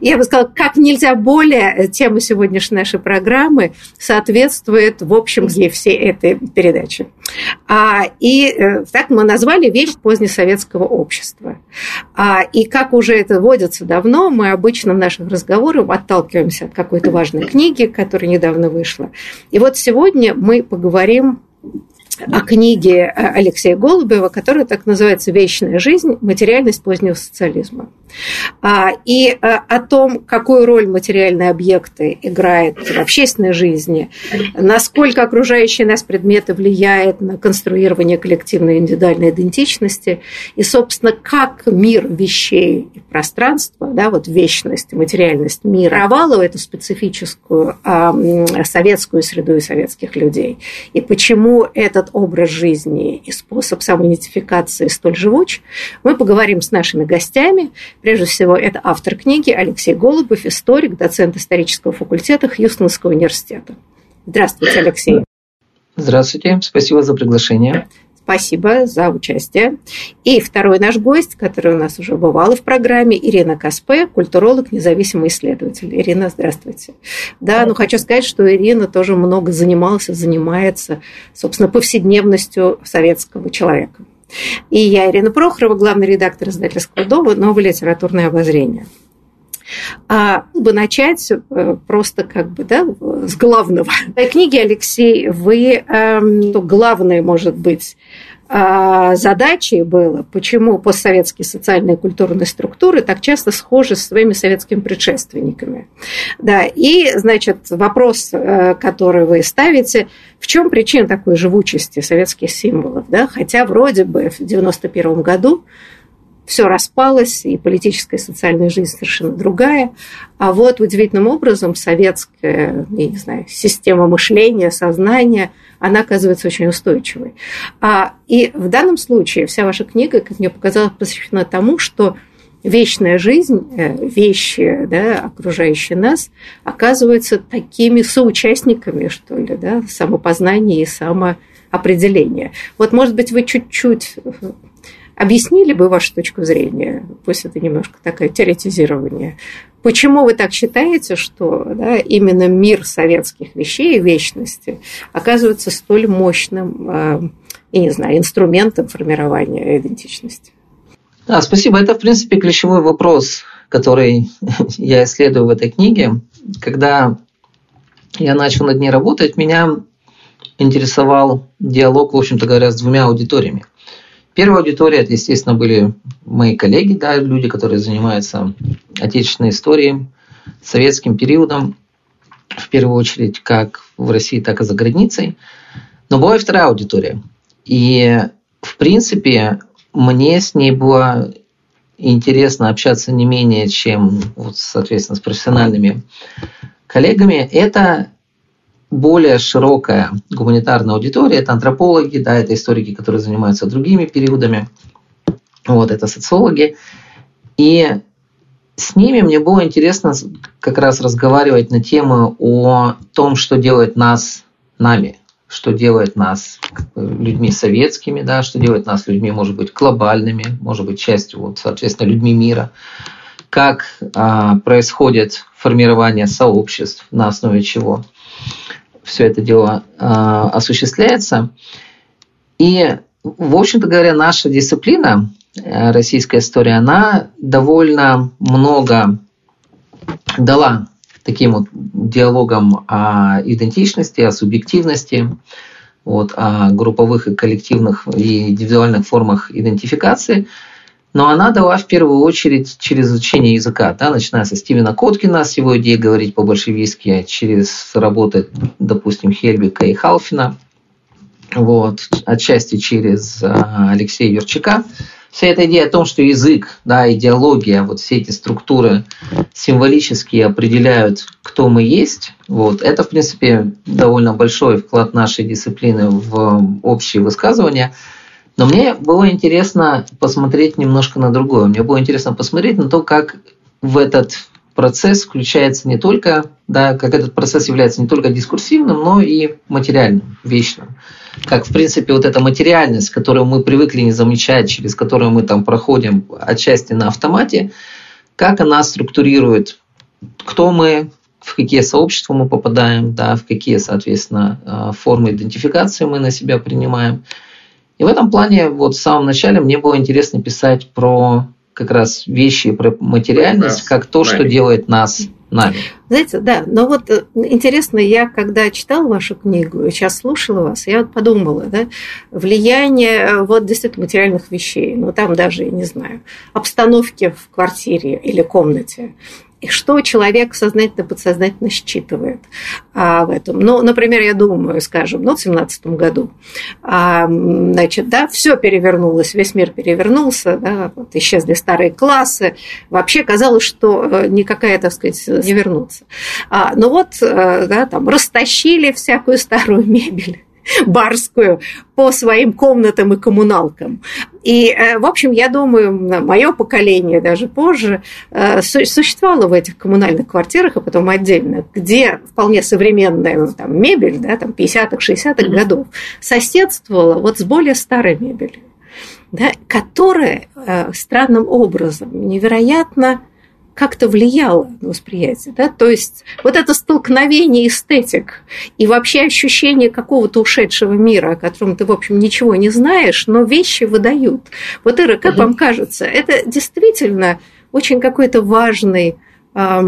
я бы сказала, как нельзя более тема сегодняшней нашей программы соответствует, в общем, всей этой передачи. А, и э, так мы назвали «Вещь позднесоветского общества». А, и как уже это водится давно, мы обычно в наших разговорах отталкиваемся от какой-то важной книги, которая недавно вышла. И вот сегодня мы поговорим о книге Алексея Голубева, которая так называется «Вечная жизнь. Материальность позднего социализма». А, и а, о том, какую роль материальные объекты играют в общественной жизни, насколько окружающие нас предметы влияют на конструирование коллективной индивидуальной идентичности, и, собственно, как мир вещей и пространства, да, вот вечность, материальность мира, провалывает эту специфическую а, советскую среду и советских людей, и почему этот образ жизни и способ самоидентификации столь живуч, мы поговорим с нашими гостями, Прежде всего, это автор книги Алексей Голубов, историк, доцент исторического факультета Хьюстонского университета. Здравствуйте, Алексей. Здравствуйте, спасибо за приглашение. Спасибо за участие. И второй наш гость, который у нас уже бывал в программе, Ирина Каспе, культуролог, независимый исследователь. Ирина, здравствуйте. Да, ну хочу сказать, что Ирина тоже много занималась, занимается, собственно, повседневностью советского человека. И я, Ирина Прохорова, главный редактор издательского дома «Новое литературное обозрение». А бы начать э, просто как бы да, с главного. В книге, Алексей, вы, эм, главное, может быть, задачей было, почему постсоветские социальные и культурные структуры так часто схожи с своими советскими предшественниками. Да, и, значит, вопрос, э, который вы ставите, в чем причина такой живучести советских символов? Да? Хотя вроде бы в 1991 году все распалось, и политическая и социальная жизнь совершенно другая. А вот удивительным образом советская, я не знаю, система мышления, сознания, она оказывается очень устойчивой. А, и в данном случае вся ваша книга, как мне показалось, посвящена тому, что вечная жизнь, э, вещи, да, окружающие нас, оказываются такими соучастниками, что ли, да, самопознания и самоопределения. Вот, может быть, вы чуть-чуть Объяснили бы вашу точку зрения, пусть это немножко такое теоретизирование, почему вы так считаете, что да, именно мир советских вещей и вечности оказывается столь мощным, э, я не знаю, инструментом формирования идентичности? Да, спасибо. Это, в принципе, ключевой вопрос, который я исследую в этой книге. Когда я начал над ней работать, меня интересовал диалог, в общем-то говоря, с двумя аудиториями. Первая аудитория, это, естественно, были мои коллеги, да, люди, которые занимаются отечественной историей, советским периодом, в первую очередь, как в России, так и за границей. Но была и вторая аудитория. И, в принципе, мне с ней было интересно общаться не менее, чем, вот, соответственно, с профессиональными коллегами. Это более широкая гуманитарная аудитория. Это антропологи, да, это историки, которые занимаются другими периодами. Вот, это социологи. И с ними мне было интересно как раз разговаривать на тему о том, что делает нас нами, что делает нас людьми советскими, да, что делает нас людьми, может быть, глобальными, может быть, частью, вот, соответственно, людьми мира, как а, происходит формирование сообществ, на основе чего все это дело э, осуществляется. И, в общем-то говоря, наша дисциплина, э, российская история, она довольно много дала таким вот диалогом о идентичности, о субъективности, вот, о групповых и коллективных и индивидуальных формах идентификации. Но она дала в первую очередь через изучение языка, да, начиная со Стивена Коткина с его идеей говорить по-большевистски, через работы, допустим, Хельбика и Халфина, вот, отчасти через а, Алексея Верчака вся эта идея о том, что язык, да, идеология, вот все эти структуры символически определяют, кто мы есть, вот, это, в принципе, довольно большой вклад нашей дисциплины в общие высказывания. Но мне было интересно посмотреть немножко на другое. Мне было интересно посмотреть на то, как в этот процесс включается не только, да, как этот процесс является не только дискурсивным, но и материальным, вечным. Как, в принципе, вот эта материальность, которую мы привыкли не замечать, через которую мы там проходим отчасти на автомате, как она структурирует, кто мы, в какие сообщества мы попадаем, да, в какие, соответственно, э, формы идентификации мы на себя принимаем. И в этом плане вот в самом начале мне было интересно писать про как раз вещи про материальность, как то, что делает нас нами. Знаете, да, но вот э, интересно, я когда читала вашу книгу сейчас слушала вас, я вот подумала, да, влияние э, вот действительно материальных вещей, ну там даже, не знаю, обстановки в квартире или комнате, и что человек сознательно, подсознательно считывает а, в этом. Ну, например, я думаю, скажем, ну, в семнадцатом году, а, значит, да, все перевернулось, весь мир перевернулся, да, вот исчезли старые классы, вообще казалось, что э, никакая, так сказать, не вернутся. А, ну вот, э, да, там, растащили всякую старую мебель, барскую по своим комнатам и коммуналкам. И, э, в общем, я думаю, мое поколение, даже позже, э, существовало в этих коммунальных квартирах, а потом отдельно, где вполне современная ну, там, мебель, да, там 50-х, 60-х годов, соседствовала вот с более старой мебелью, да, которая э, странным образом невероятно как-то влияло на восприятие. Да? То есть вот это столкновение эстетик и вообще ощущение какого-то ушедшего мира, о котором ты, в общем, ничего не знаешь, но вещи выдают. Вот, Ира, как угу. вам кажется, это действительно очень какой-то важный э,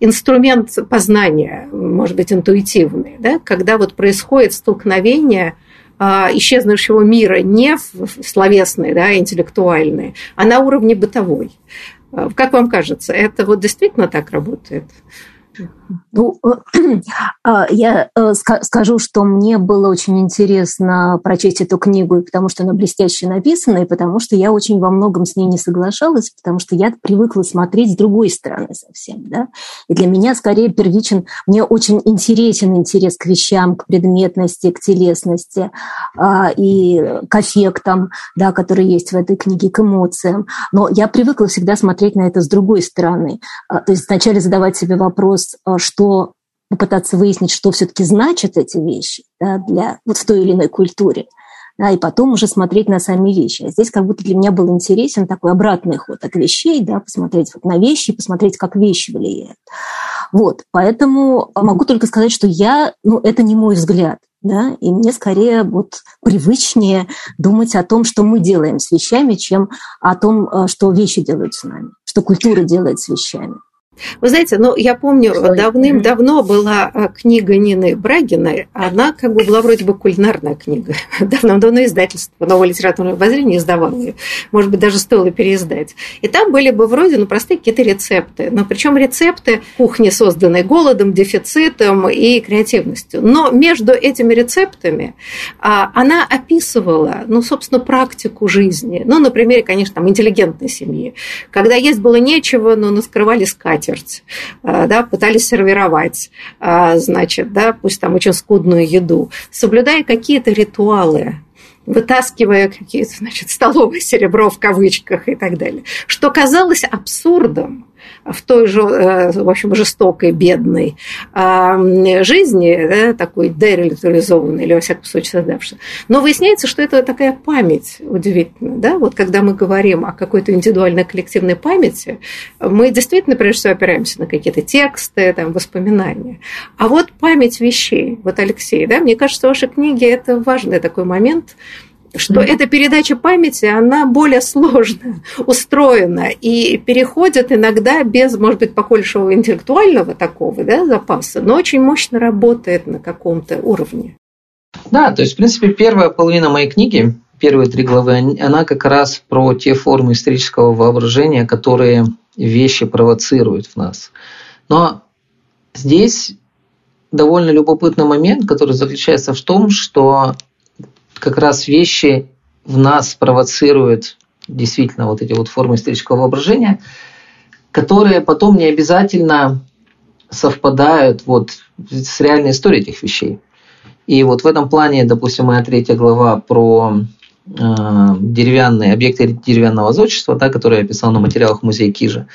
инструмент познания, может быть, интуитивный, да? когда вот происходит столкновение а, исчезнувшего мира не в словесной, да, интеллектуальной, а на уровне бытовой. А, как вам кажется, это вот действительно так работает? Ну, а, я э, скажу, что мне было очень интересно прочесть эту книгу, потому что она блестяще написана, и потому что я очень во многом с ней не соглашалась, потому что я привыкла смотреть с другой стороны совсем. Да? И для меня скорее первичен, мне очень интересен интерес к вещам, к предметности, к телесности а, и к эффектам, да, которые есть в этой книге, к эмоциям. Но я привыкла всегда смотреть на это с другой стороны. А, то есть вначале задавать себе вопрос, что попытаться выяснить, что все-таки значат эти вещи да, для, вот в той или иной культуре, да, и потом уже смотреть на сами вещи. А здесь как будто для меня был интересен такой обратный ход от вещей, да, посмотреть вот на вещи, посмотреть, как вещи влияют. Вот, поэтому могу только сказать, что я, ну, это не мой взгляд, да, и мне скорее вот привычнее думать о том, что мы делаем с вещами, чем о том, э, что вещи делают с нами, что культура делает с вещами. Вы знаете, ну, я помню, давным-давно была а, книга Нины Брагиной, она как бы была вроде бы кулинарная книга. Давным-давно издательство «Новое литературное обозрение» издавало ее. Может быть, даже стоило переиздать. И там были бы вроде, ну, простые какие-то рецепты. Но причем рецепты кухни, созданные голодом, дефицитом и креативностью. Но между этими рецептами а, она описывала, ну, собственно, практику жизни. Ну, на примере, конечно, там, интеллигентной семьи. Когда есть было нечего, но наскрывали скатерть скатерть, а, да, пытались сервировать, а, значит, да, пусть там очень скудную еду, соблюдая какие-то ритуалы, вытаскивая какие-то, значит, столовое серебро в кавычках и так далее, что казалось абсурдом в той же, э, в общем, жестокой, бедной жизни, да, такой дерелитуризованной, или, во всяком случае, создавшей. Но выясняется, что это такая память удивительная. Да? Вот когда мы говорим о какой-то индивидуальной коллективной памяти, мы действительно, прежде всего, опираемся на какие-то тексты, там, воспоминания. А вот память вещей, вот Алексей, да, мне кажется, ваши книги – это важный такой момент, что mm-hmm. эта передача памяти, она более сложно устроена и переходит иногда без, может быть, покольшего интеллектуального такого да, запаса, но очень мощно работает на каком-то уровне. Да, то есть, в принципе, первая половина моей книги, первые три главы, она как раз про те формы исторического воображения, которые вещи провоцируют в нас. Но здесь довольно любопытный момент, который заключается в том, что как раз вещи в нас провоцируют действительно вот эти вот формы исторического воображения, которые потом не обязательно совпадают вот с реальной историей этих вещей. И вот в этом плане, допустим, моя третья глава про э, деревянные объекты деревянного зодчества, да, которые я описал на материалах музея Кижа,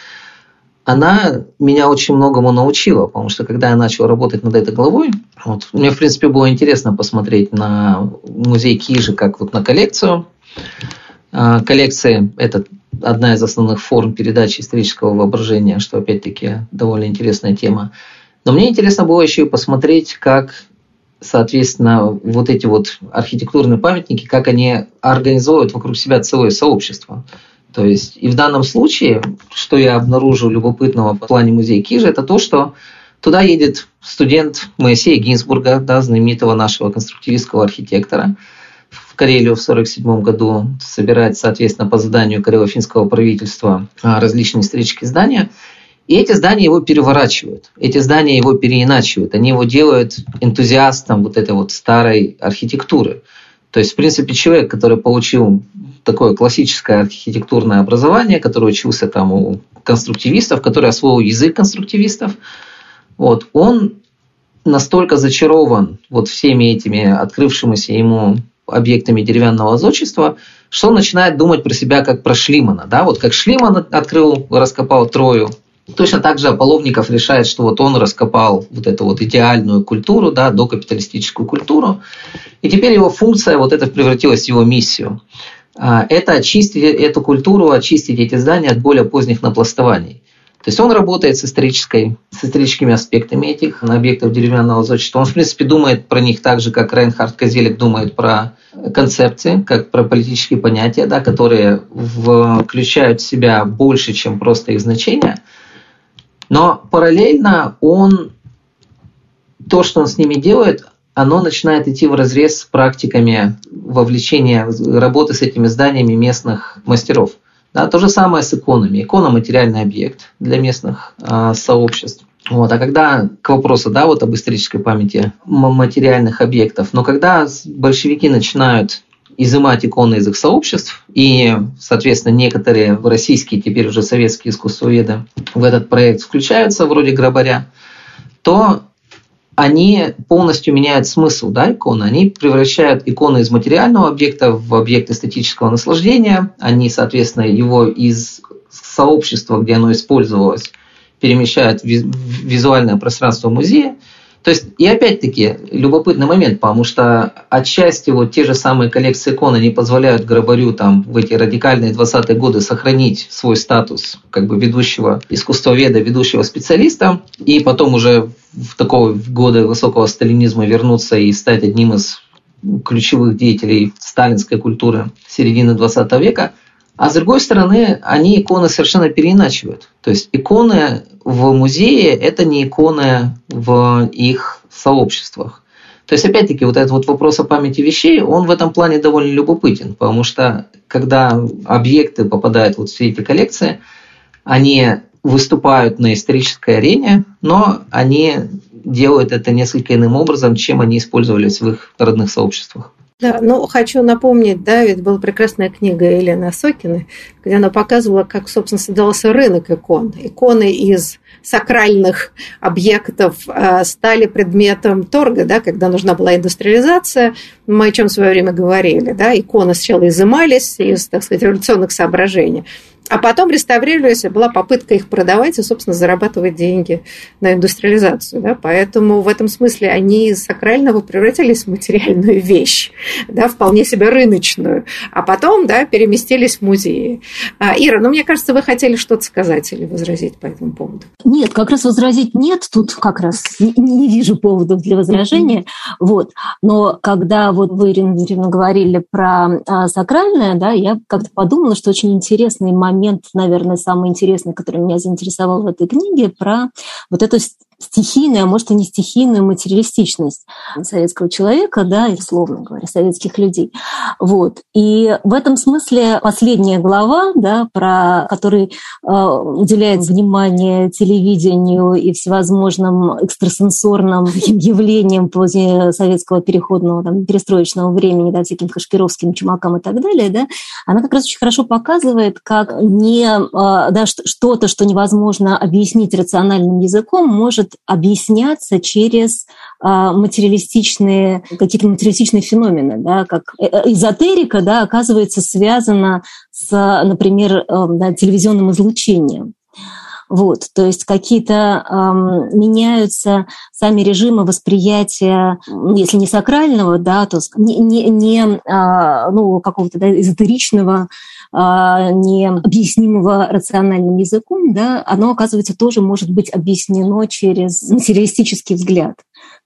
она меня очень многому научила, потому что когда я начал работать над этой главой, вот, мне, в принципе, было интересно посмотреть на музей Кижи как вот на коллекцию. А, коллекция – это одна из основных форм передачи исторического воображения, что, опять-таки, довольно интересная тема. Но мне интересно было еще и посмотреть, как, соответственно, вот эти вот архитектурные памятники, как они организуют вокруг себя целое сообщество. То есть и в данном случае, что я обнаружил любопытного в плане музея Кижа, это то, что туда едет студент Моисея Гинзбурга, да, знаменитого нашего конструктивистского архитектора, в Карелию в 1947 году собирать, соответственно, по заданию карело-финского правительства а, различные исторические здания. И эти здания его переворачивают, эти здания его переиначивают, они его делают энтузиастом вот этой вот старой архитектуры. То есть, в принципе, человек, который получил такое классическое архитектурное образование, который учился там у конструктивистов, который освоил язык конструктивистов, вот, он настолько зачарован вот всеми этими открывшимися ему объектами деревянного зодчества, что он начинает думать про себя как про Шлимана. Да? Вот как Шлиман открыл, раскопал Трою, Точно так же Аполловников решает, что вот он раскопал вот эту вот идеальную культуру, да, докапиталистическую культуру, и теперь его функция вот это превратилась в его миссию. А, это очистить эту культуру, очистить эти здания от более поздних напластований. То есть он работает с, исторической, с историческими аспектами этих объектов деревянного зодчества. Он, в принципе, думает про них так же, как Рейнхард Козелик думает про концепции, как про политические понятия, да, которые включают в себя больше, чем просто их значение. Но параллельно он, то, что он с ними делает, оно начинает идти в разрез с практиками вовлечения работы с этими зданиями местных мастеров. Да, то же самое с иконами. Икона – материальный объект для местных э, сообществ. Вот. А когда к вопросу да, вот об исторической памяти материальных объектов, но когда большевики начинают изымать иконы из их сообществ, и, соответственно, некоторые российские, теперь уже советские искусствоведы в этот проект включаются, вроде Грабаря, то они полностью меняют смысл да, иконы. Они превращают иконы из материального объекта в объект эстетического наслаждения. Они, соответственно, его из сообщества, где оно использовалось, перемещают в визуальное пространство музея. То есть, и опять-таки, любопытный момент, потому что отчасти вот те же самые коллекции икон, они позволяют Грабарю там в эти радикальные 20-е годы сохранить свой статус как бы ведущего искусствоведа, ведущего специалиста, и потом уже в такого в годы высокого сталинизма вернуться и стать одним из ключевых деятелей сталинской культуры середины 20 века. А с другой стороны, они иконы совершенно переиначивают. То есть иконы в музее – это не иконы в их сообществах. То есть, опять-таки, вот этот вот вопрос о памяти вещей, он в этом плане довольно любопытен, потому что когда объекты попадают вот в все эти коллекции, они выступают на исторической арене, но они делают это несколько иным образом, чем они использовались в их родных сообществах. Да, ну хочу напомнить, да, ведь была прекрасная книга Елены Сокины, где она показывала, как, собственно, создавался рынок икон. Иконы из сакральных объектов э, стали предметом торга, да, когда нужна была индустриализация. Мы о чем в свое время говорили, да, иконы сначала изымались из, так сказать, революционных соображений. А потом реставрировались, была попытка их продавать и, собственно, зарабатывать деньги на индустриализацию. Да? Поэтому в этом смысле они из сакрального превратились в материальную вещь, да, вполне себе рыночную. А потом да, переместились в музеи. А, Ира, ну, мне кажется, вы хотели что-то сказать или возразить по этому поводу. Нет, как раз возразить нет. Тут как раз не, не вижу поводов для возражения. Вот. Но когда вот вы, Ирина Дмитриевна, говорили про а, сакральное, да, я как-то подумала, что очень интересный момент, наверное, самый интересный, который меня заинтересовал в этой книге, про вот эту стихийную, а может и не стихийную материалистичность советского человека, да, и, условно говоря, советских людей. Вот. И в этом смысле последняя глава, да, про который э, уделяет внимание телевидению и всевозможным экстрасенсорным явлениям после советского переходного, там, перестроечного времени, да, всяким кашпировским чумакам и так далее, да, она как раз очень хорошо показывает, как не, э, да, что-то, что невозможно объяснить рациональным языком, может объясняться через а, материалистичные, какие-то материалистичные феномены, да, как э, э, эзотерика, да, оказывается связана с, например, э, да, телевизионным излучением. Вот, то есть какие-то эм, меняются сами режимы восприятия, если не сакрального, да, то не, не, не э, ну, какого-то да, эзотеричного необъяснимого рациональным языком, да, оно, оказывается, тоже может быть объяснено через материалистический взгляд.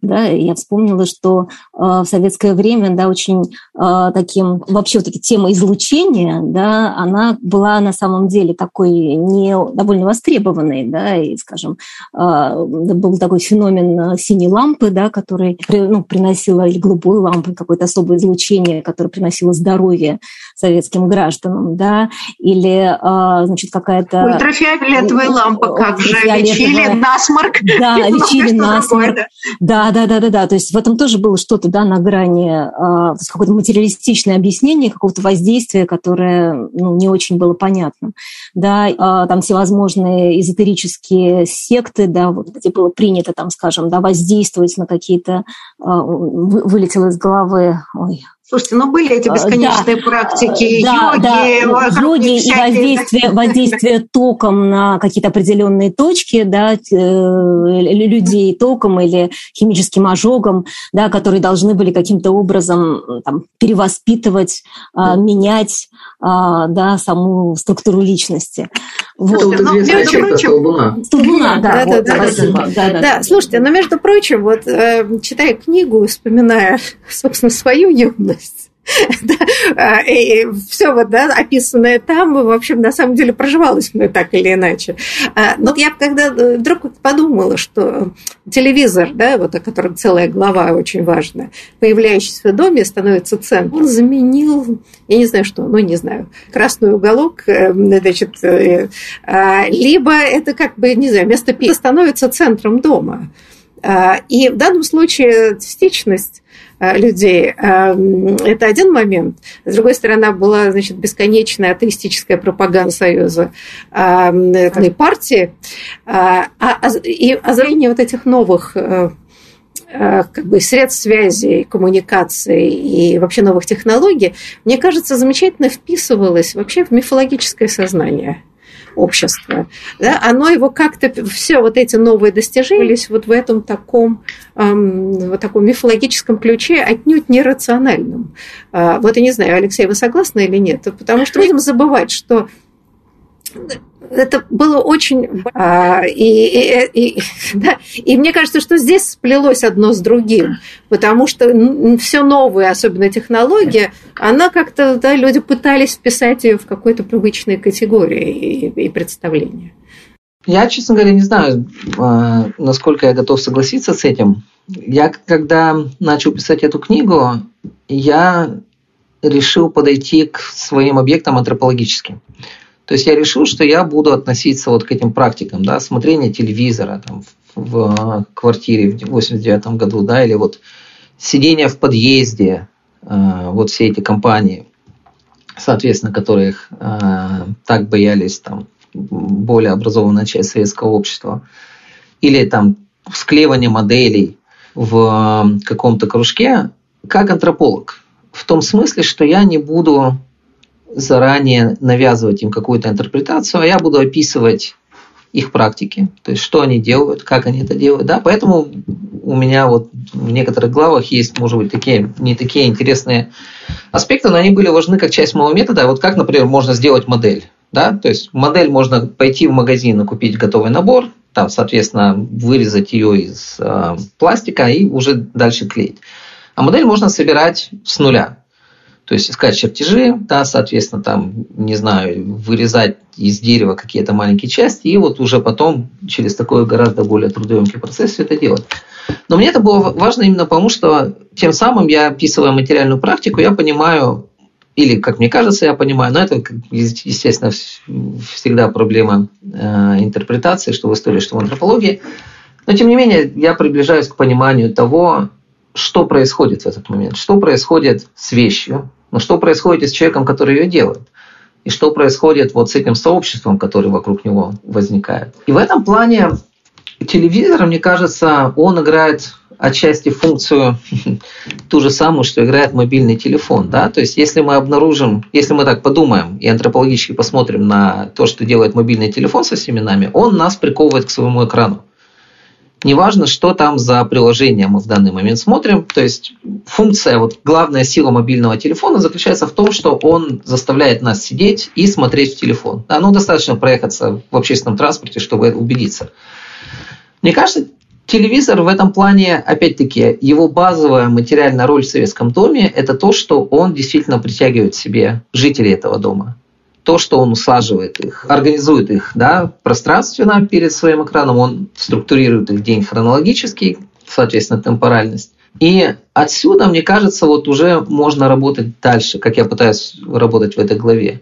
Да, я вспомнила, что э, в советское время да, очень э, таким, вообще вот эта тема излучения, да, она была на самом деле такой не довольно востребованной, да, и, скажем, э, был такой феномен синей лампы, да, который ну, приносила, или голубой лампы, какое-то особое излучение, которое приносило здоровье советским гражданам, да, или, значит, какая-то... Ультрафиолетовая лампа, как же, лечили насморк. Да, лечили насморк. Да, да, да, да, да. То есть в этом тоже было что-то, да, на грани, э, какое-то материалистичное объяснение какого-то воздействия, которое ну, не очень было понятно. Да, э, там всевозможные эзотерические секты, да, вот где было принято, там, скажем, да, воздействовать на какие-то, э, вылетело из головы, ой, Слушайте, ну были эти бесконечные да, практики да, йоги, да, йоги и воздействие, воздействие током на какие-то определенные точки, да, э, людей током или химическим ожогом, да, которые должны были каким-то образом там, перевоспитывать, да. менять да, саму структуру личности. Вот. Вот ну, между прочим, столбуна. Столбуна, да, да, вот, да, спасибо. Да, да, да, слушайте, но между прочим, вот э, читая книгу, вспоминая, собственно, свою юность, да, все вот, да, описанное там, в общем, на самом деле проживалось мной так или иначе. А, но я когда э, вдруг подумала, что телевизор, да, вот о котором целая глава очень важная, появляющийся в доме, становится центром. Он заменил, я не знаю что, ну не знаю, красный уголок, э, значит, э, а, либо это как бы, не знаю, место пи становится центром дома. А, и в данном случае частичность Э, людей. Эм, это один момент. С другой стороны, была значит, бесконечная атеистическая пропаганда Союза эм, этой партии. А, а, и озарение вот этих новых э, э, как бы средств связи, коммуникации и вообще новых технологий, мне кажется, замечательно вписывалось вообще в мифологическое сознание общества. Да, оно его как-то, все вот эти новые достижения вот в этом таком, эм, вот таком мифологическом ключе, отнюдь нерациональном. Э, вот я не знаю, Алексей, вы согласны или нет? Потому что будем забывать, что это было очень... А, и, и, и, да, и мне кажется, что здесь сплелось одно с другим, потому что все новое, особенно технология, она как-то, да, люди пытались вписать ее в какой-то привычные категории и, и представления. Я, честно говоря, не знаю, а, насколько я готов согласиться с этим. Я, когда начал писать эту книгу, я решил подойти к своим объектам антропологически. То есть я решил, что я буду относиться вот к этим практикам, да, смотрения телевизора там, в, в квартире в 89 году, да, или вот сидение в подъезде, э, вот все эти компании, соответственно, которых э, так боялись там более образованная часть советского общества, или там склеивание моделей в каком-то кружке, как антрополог. В том смысле, что я не буду заранее навязывать им какую-то интерпретацию, а я буду описывать их практики, то есть что они делают, как они это делают. Да? Поэтому у меня вот в некоторых главах есть, может быть, такие не такие интересные аспекты, но они были важны как часть моего метода. Вот как, например, можно сделать модель. Да? То есть модель можно пойти в магазин и купить готовый набор, там, соответственно, вырезать ее из э, пластика и уже дальше клеить. А модель можно собирать с нуля. То есть искать чертежи, да, соответственно, там, не знаю, вырезать из дерева какие-то маленькие части, и вот уже потом через такой гораздо более трудоемкий процесс все это делать. Но мне это было важно именно потому, что тем самым я, описывая материальную практику, я понимаю, или, как мне кажется, я понимаю, но это, естественно, всегда проблема э, интерпретации, что в истории, что в антропологии. Но, тем не менее, я приближаюсь к пониманию того, что происходит в этот момент, что происходит с вещью, но что происходит с человеком, который ее делает, и что происходит вот с этим сообществом, которое вокруг него возникает. И в этом плане телевизор, мне кажется, он играет отчасти функцию ту же самую, что играет мобильный телефон. Да? То есть, если мы обнаружим, если мы так подумаем и антропологически посмотрим на то, что делает мобильный телефон со всеми нами, он нас приковывает к своему экрану. Неважно, что там за приложение мы в данный момент смотрим. То есть функция, вот главная сила мобильного телефона заключается в том, что он заставляет нас сидеть и смотреть в телефон. Да, ну, достаточно проехаться в общественном транспорте, чтобы убедиться. Мне кажется, телевизор в этом плане, опять-таки, его базовая материальная роль в советском доме – это то, что он действительно притягивает к себе жителей этого дома то, что он усаживает их, организует их да, пространственно перед своим экраном, он структурирует их день хронологически, соответственно, темпоральность. И отсюда, мне кажется, вот уже можно работать дальше, как я пытаюсь работать в этой главе.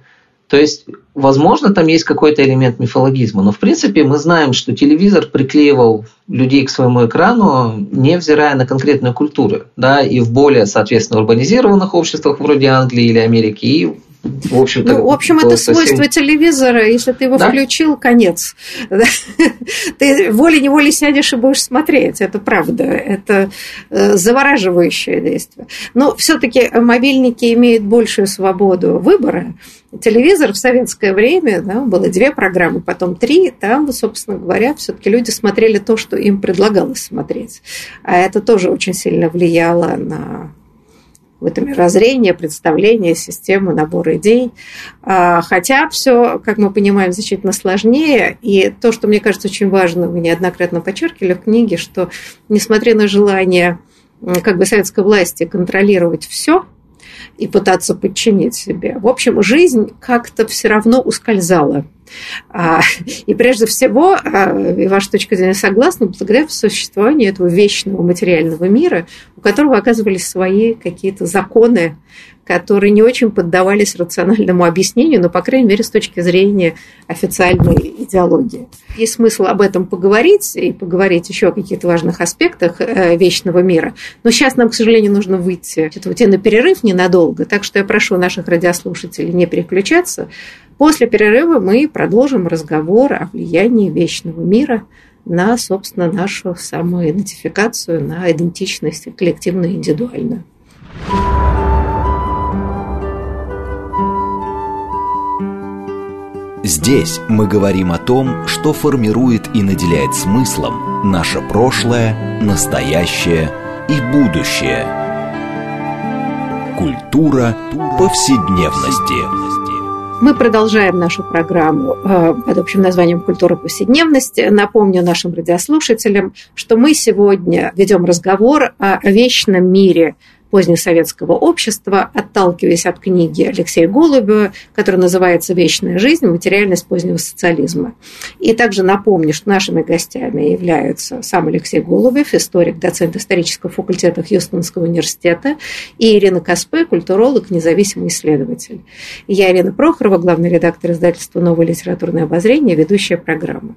То есть, возможно, там есть какой-то элемент мифологизма, но в принципе мы знаем, что телевизор приклеивал людей к своему экрану, невзирая на конкретную культуру. Да, и в более, соответственно, урбанизированных обществах вроде Англии или Америки, и в общем Ну, в общем, это совсем... свойство телевизора. Если ты его да? включил, конец. Ты волей-неволей сядешь и будешь смотреть. Это правда. Это э, завораживающее действие. Но все-таки мобильники имеют большую свободу выбора. Телевизор в советское время, да, было две программы, потом три, там, собственно говоря, все-таки люди смотрели то, что им предлагалось смотреть. А это тоже очень сильно влияло на какое-то мирозрение, представление, систему, набор идей. А, хотя все, как мы понимаем, значительно сложнее. И то, что мне кажется очень важно, вы неоднократно подчеркивали в книге, что несмотря на желание как бы советской власти контролировать все, и пытаться подчинить себе. В общем, жизнь как-то все равно ускользала. А, и прежде всего, а, и ваша точка зрения согласна, благодаря существованию этого вечного материального мира, у которого оказывались свои какие-то законы, которые не очень поддавались рациональному объяснению, но, по крайней мере, с точки зрения официальной идеологии. Есть смысл об этом поговорить и поговорить еще о каких-то важных аспектах э, вечного мира. Но сейчас нам, к сожалению, нужно выйти уйти на перерыв ненадолго, так что я прошу наших радиослушателей не переключаться. После перерыва мы продолжим разговор о влиянии вечного мира на, собственно, нашу самоидентификацию, на идентичность коллективную и индивидуальную. Здесь мы говорим о том, что формирует и наделяет смыслом наше прошлое, настоящее и будущее. Культура повседневности. Мы продолжаем нашу программу э, под общим названием «Культура повседневности». Напомню нашим радиослушателям, что мы сегодня ведем разговор о вечном мире позднесоветского общества, отталкиваясь от книги Алексея Голубева, которая называется «Вечная жизнь. Материальность позднего социализма». И также напомню, что нашими гостями являются сам Алексей Голубев, историк, доцент исторического факультета Хьюстонского университета, и Ирина Каспе, культуролог, независимый исследователь. Я Ирина Прохорова, главный редактор издательства «Новое литературное обозрение», ведущая программы.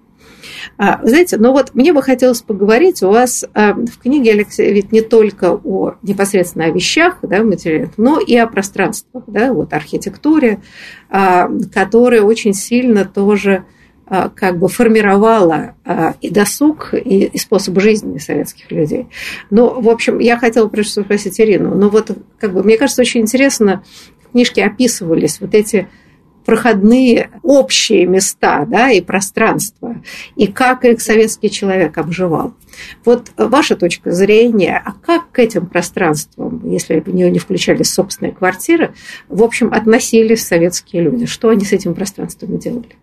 А, знаете, но вот мне бы хотелось поговорить у вас а, в книге, Алексей, ведь не только о непосредственно о вещах, да, материалах, но и о пространствах, да, вот архитектуре, а, которая очень сильно тоже как бы формировала и досуг, и, способ жизни советских людей. Ну, в общем, я хотела прежде всего спросить Ирину, ну вот как бы мне кажется очень интересно книжке описывались вот эти проходные общие места да, и пространства, и как их советский человек обживал. Вот ваша точка зрения, а как к этим пространствам, если в нее не включались собственные квартиры, в общем, относились советские люди? Что они с этим пространством делали?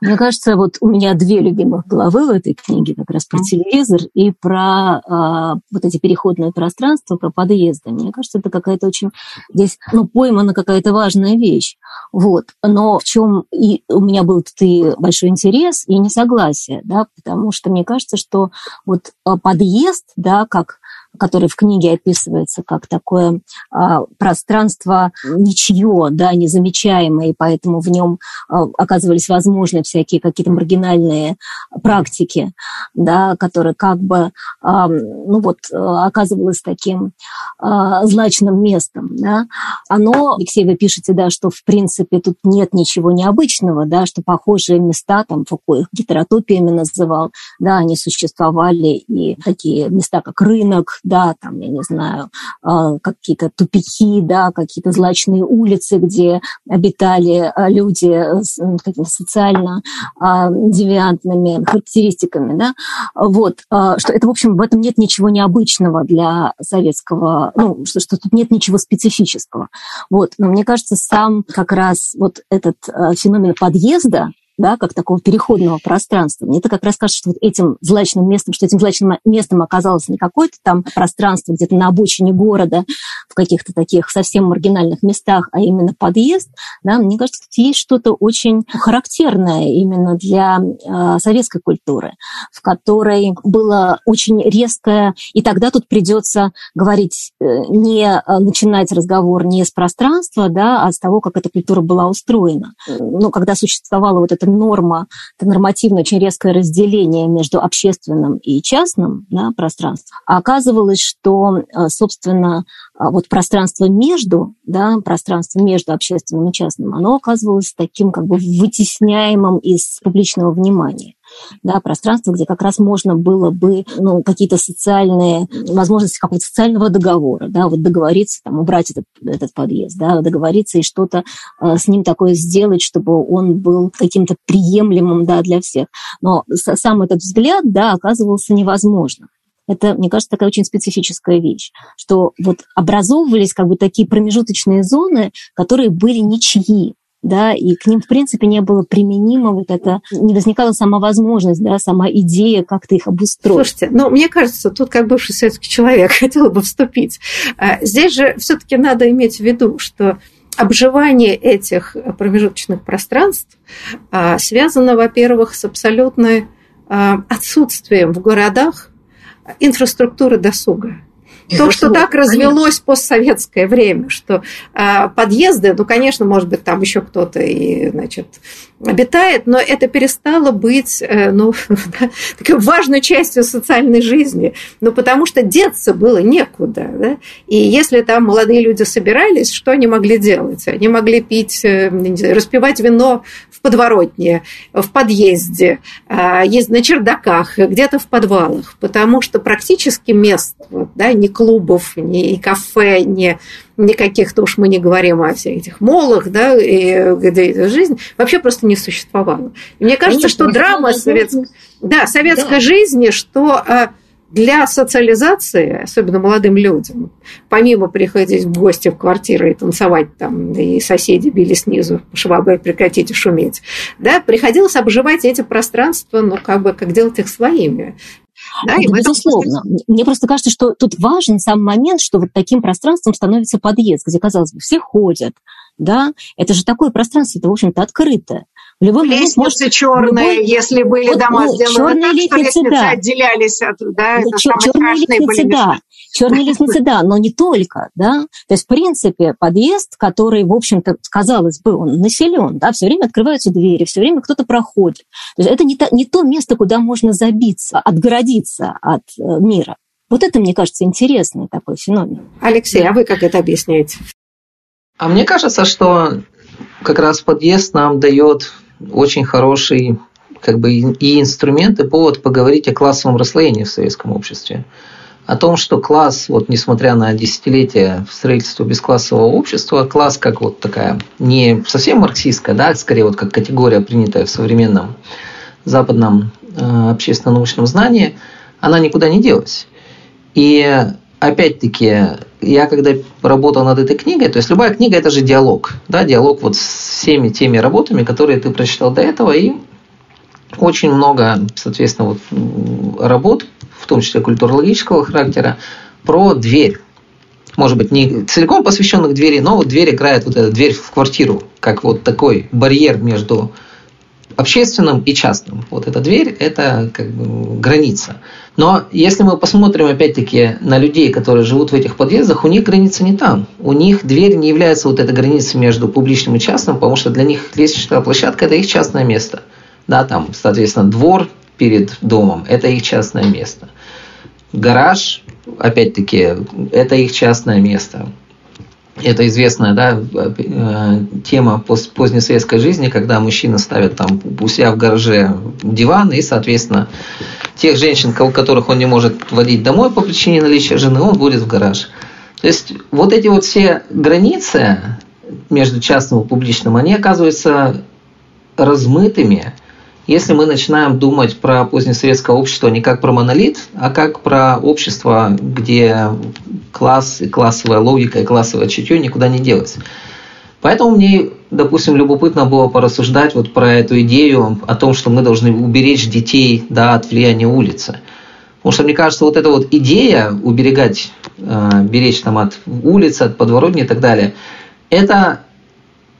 Мне кажется, вот у меня две любимых главы в этой книге, как раз про телевизор и про э, вот эти переходные пространства, про подъезды. Мне кажется, это какая-то очень здесь, ну, поймана какая-то важная вещь. Вот. Но в чем и у меня был тут и большой интерес, и несогласие, да, потому что мне кажется, что вот а, подъезд, да, как который в книге описывается как такое а, пространство ничье, да, незамечаемое, и поэтому в нем а, оказывались возможны всякие какие-то маргинальные практики, да, которые как бы, а, ну вот, оказывалось таким а, злачным местом, да. Оно, Алексей, вы пишете, да, что в принципе тут нет ничего необычного, да, что похожие места, там Фуко их гетеротопиями называл, да, они существовали, и такие места, как рынок, да, там, я не знаю, а, какие-то тупики, да, какие-то злачные улицы, где обитали а, люди с какими-то социально а, девиантными характеристиками, да, вот, что это, в общем, в этом нет ничего необычного для советского, ну, что, что тут нет ничего специфического, вот, но мне кажется, сам как раз вот этот феномен подъезда, да, как такого переходного пространства. Мне это как раз кажется, что вот этим злачным местом, что этим злачным местом оказалось не какое-то там пространство где-то на обочине города, в каких-то таких совсем маргинальных местах, а именно подъезд, да, мне кажется, тут есть что-то очень характерное именно для э, советской культуры, в которой было очень резкое, и тогда тут придется говорить, э, не э, начинать разговор не с пространства, да, а с того, как эта культура была устроена. Но когда существовала вот эта норма, это нормативное очень резкое разделение между общественным и частным да, пространством. А оказывалось, что, э, собственно, э, вот пространство между, да, пространство между общественным и частным, оно оказывалось таким как бы вытесняемым из публичного внимания да, пространство, где как раз можно было бы ну, какие-то социальные возможности какого-то социального договора, да, вот договориться, там, убрать этот, этот подъезд, да, договориться и что-то э, с ним такое сделать, чтобы он был каким-то приемлемым да, для всех. Но сам этот взгляд да, оказывался невозможным. Это, мне кажется, такая очень специфическая вещь, что вот образовывались как бы такие промежуточные зоны, которые были ничьи, да, и к ним, в принципе, не было применимо вот это, не возникала сама возможность, да, сама идея как-то их обустроить. Слушайте, ну, мне кажется, тут как бывший советский человек хотела бы вступить. А, здесь же все таки надо иметь в виду, что обживание этих промежуточных пространств а, связано, во-первых, с абсолютной а, отсутствием в городах инфраструктуры досуга. То, что так развелось постсоветское время, что а, подъезды, ну, конечно, может быть, там еще кто-то и, значит, обитает, но это перестало быть, э, ну, да, такой важной частью социальной жизни, ну, потому что деться было некуда, да? и если там молодые люди собирались, что они могли делать? Они могли пить, э, распивать вино в подворотне, в подъезде, а, есть на чердаках, где-то в подвалах, потому что практически мест, вот, да, ни клубов, ни кафе, ни никаких-то уж мы не говорим о всех этих молах, да, и где жизнь вообще просто не существовало. И мне кажется, Конечно, что драма советской, да, советской да. жизни, что а, для социализации, особенно молодым людям, помимо приходить в гости в квартиры и танцевать там, и соседи били снизу, швабры прекратите шуметь, да, приходилось обживать эти пространства, ну, как бы, как делать их своими. Да, и безусловно. Этом... Мне просто кажется, что тут важен сам момент, что вот таким пространством становится подъезд, где, казалось бы, все ходят, да, это же такое пространство, это, в общем-то, открытое. В любой лестницы может, черные, любой... если были вот, дома ну, сделаны так, лестницы, что лестницы да. отделялись от, да, ну, Чер- черные лестницы, были да, черные лестницы, да, но не только, да. То есть, в принципе, подъезд, который, в общем-то, казалось бы, он населен, да, все время открываются двери, все время кто-то проходит. То есть это не то, не то место, куда можно забиться, отгородиться от э, мира. Вот это, мне кажется, интересный такой феномен. Алексей, а вы как это объясняете? А мне кажется, что как раз подъезд нам дает очень хороший как бы и инструмент, и повод поговорить о классовом расслоении в советском обществе. о том, что класс, вот несмотря на десятилетия строительства бесклассового общества, класс как вот такая не совсем марксистская, да, скорее вот как категория, принятая в современном западном э, общественно-научном знании, она никуда не делась. И опять-таки, я когда работал над этой книгой, то есть любая книга это же диалог, да, диалог вот с всеми теми работами, которые ты прочитал до этого, и очень много, соответственно, вот работ, в том числе культурологического характера, про дверь. Может быть, не целиком посвященных двери, но вот дверь играет вот эта дверь в квартиру, как вот такой барьер между общественным и частным. Вот эта дверь – это как бы граница. Но если мы посмотрим опять-таки на людей, которые живут в этих подъездах, у них граница не там. У них дверь не является вот этой границей между публичным и частным, потому что для них лестничная площадка – это их частное место. Да, там, соответственно, двор перед домом – это их частное место. Гараж, опять-таки, это их частное место. Это известная да, э, тема поздней советской жизни, когда мужчины ставят там у себя в гараже диван, и, соответственно, тех женщин, у которых он не может водить домой по причине наличия жены, он будет в гараж. То есть вот эти вот все границы между частным и публичным, они оказываются размытыми, если мы начинаем думать про позднесоветское общество не как про монолит, а как про общество, где класс и классовая логика и классовое чутье никуда не делось. Поэтому мне, допустим, любопытно было порассуждать вот про эту идею о том, что мы должны уберечь детей да, от влияния улицы. Потому что мне кажется, вот эта вот идея уберегать, э, беречь там от улицы, от подворотни и так далее, это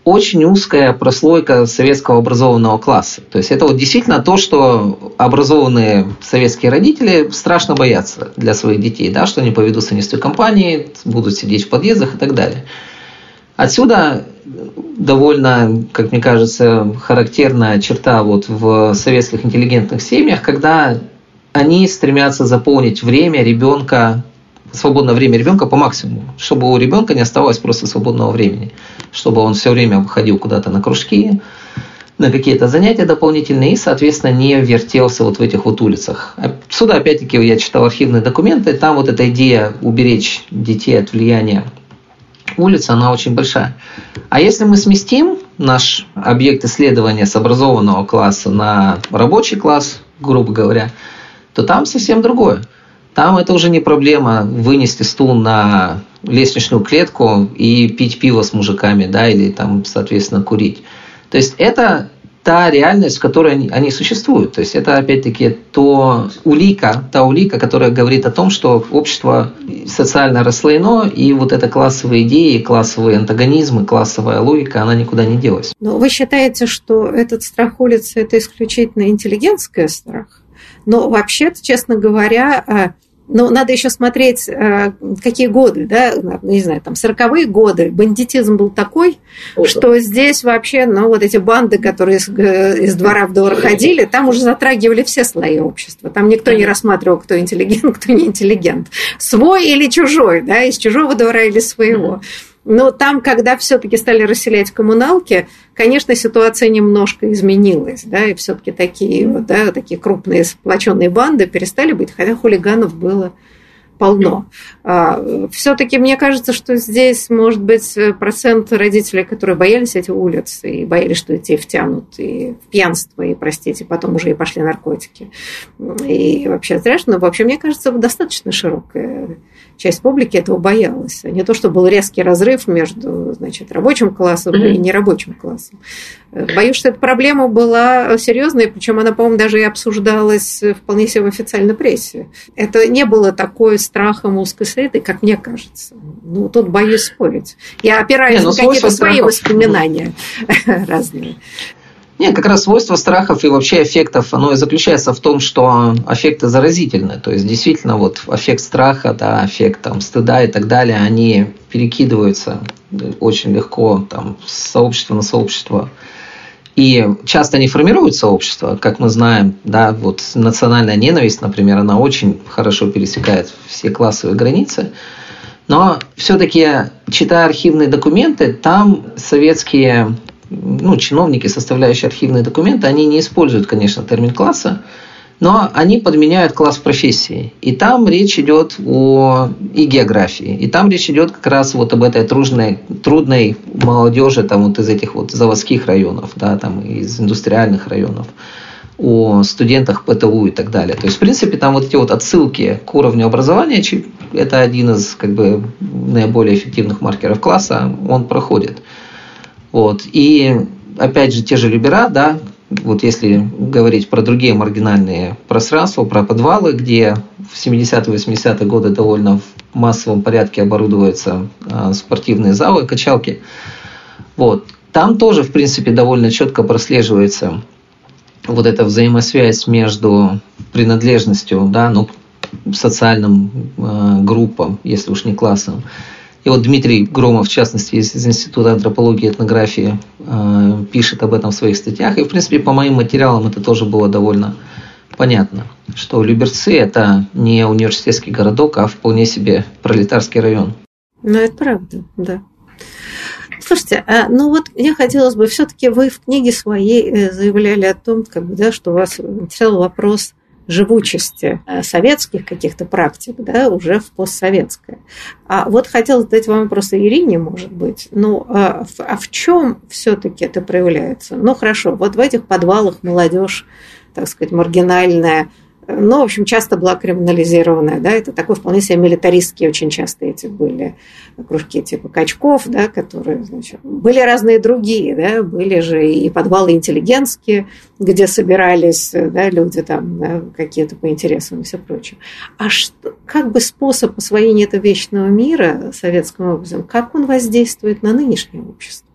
очень узкая прослойка советского образованного класса. То есть это вот действительно то, что образованные советские родители страшно боятся для своих детей, да, что они поведутся не с той компанией, будут сидеть в подъездах и так далее. Отсюда довольно, как мне кажется, характерная черта вот в советских интеллигентных семьях, когда они стремятся заполнить время ребенка свободное время ребенка по максимуму, чтобы у ребенка не оставалось просто свободного времени, чтобы он все время выходил куда-то на кружки, на какие-то занятия дополнительные и, соответственно, не вертелся вот в этих вот улицах. Сюда, опять-таки, я читал архивные документы, там вот эта идея уберечь детей от влияния улицы, она очень большая. А если мы сместим наш объект исследования с образованного класса на рабочий класс, грубо говоря, то там совсем другое. Там это уже не проблема вынести стул на лестничную клетку и пить пиво с мужиками, да, или там, соответственно, курить. То есть это та реальность, в которой они, они существуют. То есть это опять-таки то улика, та улика, которая говорит о том, что общество социально расслоено, и вот эта классовая идея, классовые антагонизмы, классовая логика, она никуда не делась. Но вы считаете, что этот страх улицы – это исключительно интеллигентский страх? Но вообще-то, честно говоря, но надо еще смотреть, э, какие годы, да, не знаю, там, сороковые годы. Бандитизм был такой, О, что здесь вообще, ну, вот эти банды, которые из, из двора в двор ходили, там уже затрагивали все слои общества. Там никто не рассматривал, кто интеллигент, кто не интеллигент. Свой или чужой, да, из чужого двора или своего. Но там, когда все-таки стали расселять коммуналки, конечно, ситуация немножко изменилась, да, и все-таки такие вот, да, такие крупные сплоченные банды перестали быть, хотя хулиганов было полно. А, все-таки мне кажется, что здесь может быть процент родителей, которые боялись этих улиц и боялись, что детей втянут и в пьянство, и, простите, потом уже и пошли наркотики. И вообще страшно. Но вообще, мне кажется, достаточно широкая часть публики этого боялась. Не то, что был резкий разрыв между значит, рабочим классом mm-hmm. и нерабочим классом. Боюсь, что эта проблема была серьезной, причем она, по-моему, даже и обсуждалась вполне себе в официальной прессе. Это не было такой страхом узкой среды, как мне кажется. Ну, тут боюсь спорить. Я опираюсь не, ну, на какие-то свои воспоминания разные. Нет, как раз свойство страхов и вообще эффектов, оно и заключается в том, что эффекты заразительны. То есть, действительно, вот эффект страха, да, эффект там, стыда и так далее, они перекидываются очень легко там, с сообщества на сообщество. И часто они формируют сообщество, как мы знаем, да, вот национальная ненависть, например, она очень хорошо пересекает все классовые границы. Но все-таки, читая архивные документы, там советские ну, чиновники, составляющие архивные документы, они не используют, конечно, термин класса, но они подменяют класс профессии. И там речь идет о и географии. И там речь идет как раз вот об этой трудной, трудной молодежи там вот из этих вот заводских районов, да, там из индустриальных районов о студентах ПТУ и так далее. То есть, в принципе, там вот эти вот отсылки к уровню образования, это один из как бы, наиболее эффективных маркеров класса, он проходит. Вот. И опять же, те же Любера, да, вот если говорить про другие маргинальные пространства, про подвалы, где в 70-е 80-е годы довольно в массовом порядке оборудуются а, спортивные залы, качалки, вот, там тоже, в принципе, довольно четко прослеживается вот эта взаимосвязь между принадлежностью, да, ну, социальным э, группам, если уж не классом, и вот Дмитрий Громов, в частности, из, Института антропологии и этнографии, э, пишет об этом в своих статьях. И, в принципе, по моим материалам это тоже было довольно понятно, что Люберцы – это не университетский городок, а вполне себе пролетарский район. Ну, это правда, да. Слушайте, а, ну вот я хотелось бы, все-таки вы в книге своей э, заявляли о том, как да, что у вас интересовал вопрос живучести э, советских каких-то практик, да, уже в постсоветское. А вот хотела задать вам вопрос Ирине, может быть, ну, а, а в чем все-таки это проявляется? Ну, хорошо, вот в этих подвалах молодежь, так сказать, маргинальная, ну, в общем, часто была криминализированная, да, это такой вполне себе милитаристские очень часто эти были кружки типа качков, да, которые, значит, были разные другие, да, были же и подвалы интеллигентские, где собирались, да, люди там, да, какие-то по интересам и все прочее. А что, как бы способ освоения этого вечного мира советским образом, как он воздействует на нынешнее общество?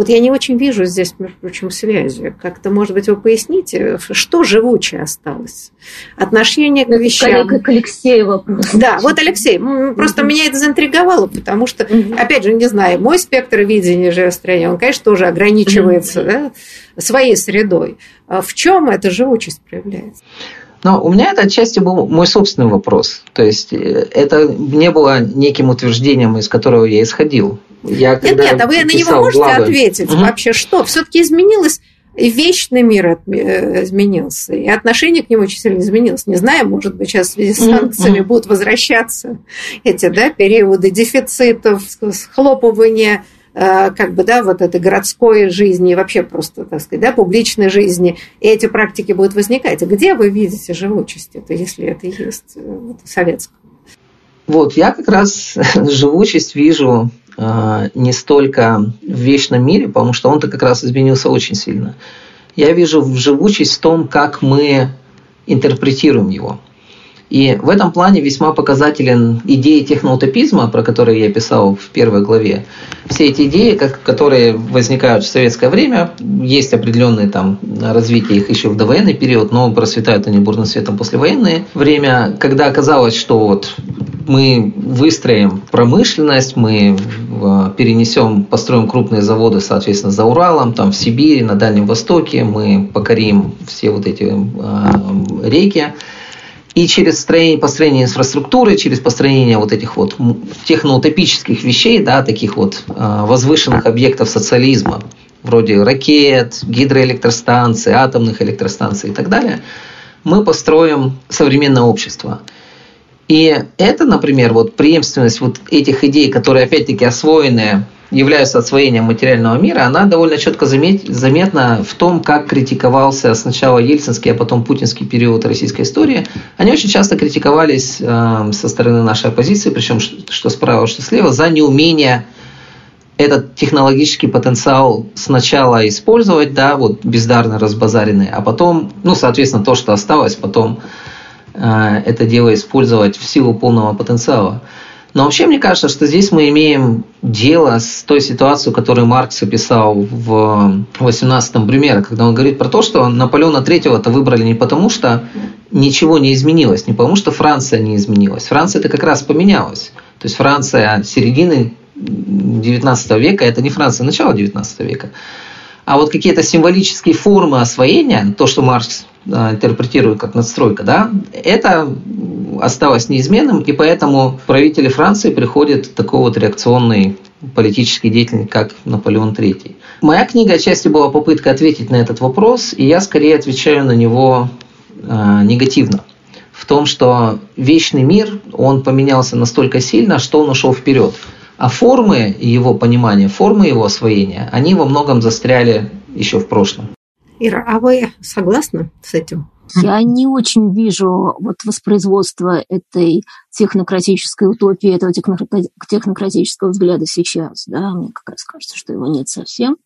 Вот я не очень вижу здесь, между прочим, связи. Как-то, может быть, вы поясните, что живучее осталось? Отношение к вещам. Коллега к Алексею вопрос. Да, вот Алексей. Просто меня это заинтриговало, потому что, опять же, не знаю, мой спектр видения стране, он, конечно, тоже ограничивается да, своей средой. А в чем эта живучесть проявляется? Но у меня это отчасти был мой собственный вопрос. То есть э, это не было неким утверждением, из которого я исходил. Я, нет, нет, а вы на него можете главы... ответить угу. вообще, что все-таки изменилось? И вечный мир э, изменился, и отношение к нему очень сильно изменилось. Не знаю, может быть, сейчас в связи с санкциями mm-hmm. будут возвращаться эти да, периоды дефицитов, схлопывания э, как бы, да, вот этой городской жизни и вообще просто, так сказать, да, публичной жизни, и эти практики будут возникать. Где вы видите живучесть, это, если это есть э, вот, советская? Вот, я как раз живучесть вижу не столько в вечном мире, потому что он-то как раз изменился очень сильно. Я вижу живучесть в том, как мы интерпретируем его. И в этом плане весьма показателен идеи техноутопизма, про которые я писал в первой главе. Все эти идеи, как, которые возникают в советское время, есть определенные там развитие их еще в довоенный период, но процветают они бурным светом послевоенное время, когда оказалось, что вот мы выстроим промышленность, мы э, перенесем, построим крупные заводы, соответственно, за Уралом, там в Сибири, на Дальнем Востоке, мы покорим все вот эти э, реки, и через строение, построение инфраструктуры, через построение вот этих вот техноутопических вещей, да, таких вот э, возвышенных объектов социализма, вроде ракет, гидроэлектростанций, атомных электростанций и так далее, мы построим современное общество. И это, например, вот преемственность вот этих идей, которые опять-таки освоены являются освоением материального мира, она довольно четко заметна в том, как критиковался сначала ельцинский, а потом путинский период российской истории. Они очень часто критиковались э, со стороны нашей оппозиции, причем что справа, что слева, за неумение этот технологический потенциал сначала использовать, да, вот бездарно разбазаренный, а потом, ну, соответственно, то, что осталось, потом это дело использовать в силу полного потенциала. Но вообще мне кажется, что здесь мы имеем дело с той ситуацией, которую Маркс описал в 18-м примере, когда он говорит про то, что Наполеона III-то выбрали не потому, что ничего не изменилось, не потому, что Франция не изменилась. Франция это как раз поменялась. То есть Франция середины 19 века, это не Франция начала 19 века. А вот какие-то символические формы освоения, то, что Маркс а, интерпретирует как надстройка, да, это осталось неизменным, и поэтому правители Франции приходят такой вот реакционный политический деятель, как Наполеон III. Моя книга отчасти была попытка ответить на этот вопрос, и я скорее отвечаю на него э, негативно. В том, что вечный мир, он поменялся настолько сильно, что он ушел вперед. А формы его понимания, формы его освоения, они во многом застряли еще в прошлом. Ира, а вы согласны с этим? Я не очень вижу вот воспроизводство этой технократической утопии, этого технократического взгляда сейчас. Да? Мне как раз кажется, что его нет совсем.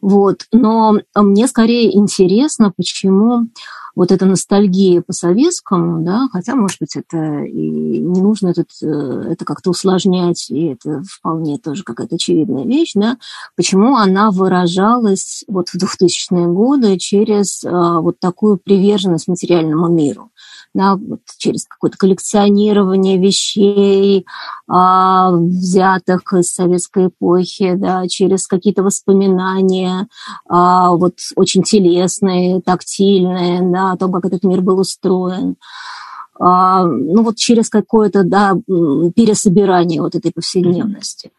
Вот. Но мне скорее интересно, почему вот эта ностальгия по советскому, да, хотя, может быть, это и не нужно этот, э, это как-то усложнять, и это вполне тоже какая-то очевидная вещь, да, почему она выражалась вот в 2000-е годы через а, вот такую приверженность материальному миру да, вот через какое-то коллекционирование вещей, а, взятых из советской эпохи, да, через какие-то воспоминания, а, вот очень телесные, тактильные, да, о том, как этот мир был устроен. А, ну вот через какое-то, да, пересобирание вот этой повседневности.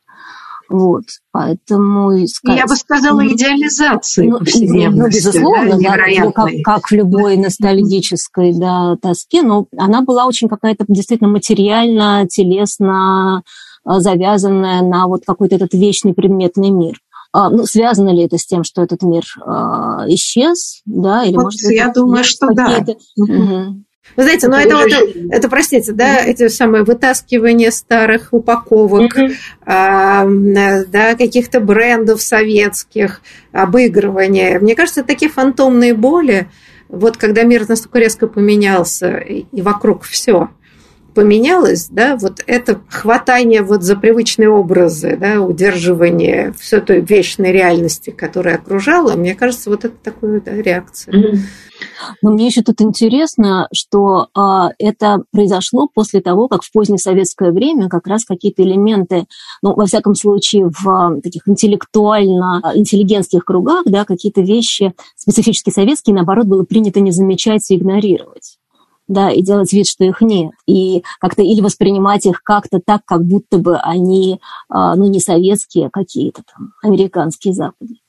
Вот, поэтому... Я бы сказала, идеализация ну, повседневности. Ну, безусловно, да, да ну, как, как в любой ностальгической да, тоске, но она была очень какая-то действительно материально, телесно а, завязанная на вот какой-то этот вечный предметный мир. А, ну, связано ли это с тем, что этот мир э, исчез, да, или вот может я думаю, что да. Угу. Вы знаете, ну это, вот, это, простите, да, mm-hmm. эти самые вытаскивания старых упаковок, mm-hmm. а, да, каких-то брендов советских, обыгрывания. Мне кажется, такие фантомные боли, вот когда мир настолько резко поменялся, и вокруг все – поменялось, да, вот это хватание вот за привычные образы, да, удерживание все той вечной реальности, которая окружала, мне кажется, вот это такая да, реакция. Но мне еще тут интересно, что а, это произошло после того, как в позднее советское время как раз какие-то элементы, ну, во всяком случае, в а, таких интеллектуально-интеллигентских кругах, да, какие-то вещи специфически советские, наоборот, было принято не замечать и игнорировать да, и делать вид, что их нет, и как-то или воспринимать их как-то так, как будто бы они, а, ну, не советские, а какие-то там американские, западные.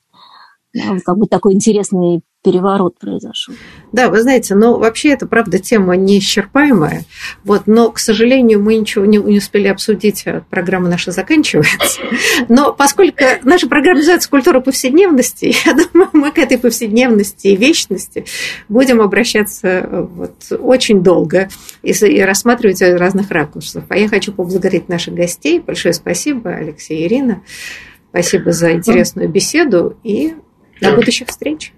Да, вот как бы такой интересный переворот произошел. Да, вы знаете, ну вообще это, правда, тема неисчерпаемая, вот, но, к сожалению, мы ничего не, не успели обсудить, а программа наша заканчивается. Но поскольку наша программа называется «Культура повседневности», я думаю, мы к этой повседневности и вечности будем обращаться вот, очень долго и, и рассматривать из разных ракурсов. А я хочу поблагодарить наших гостей. Большое спасибо, Алексей и Ирина. Спасибо за интересную беседу и до будущих встреч.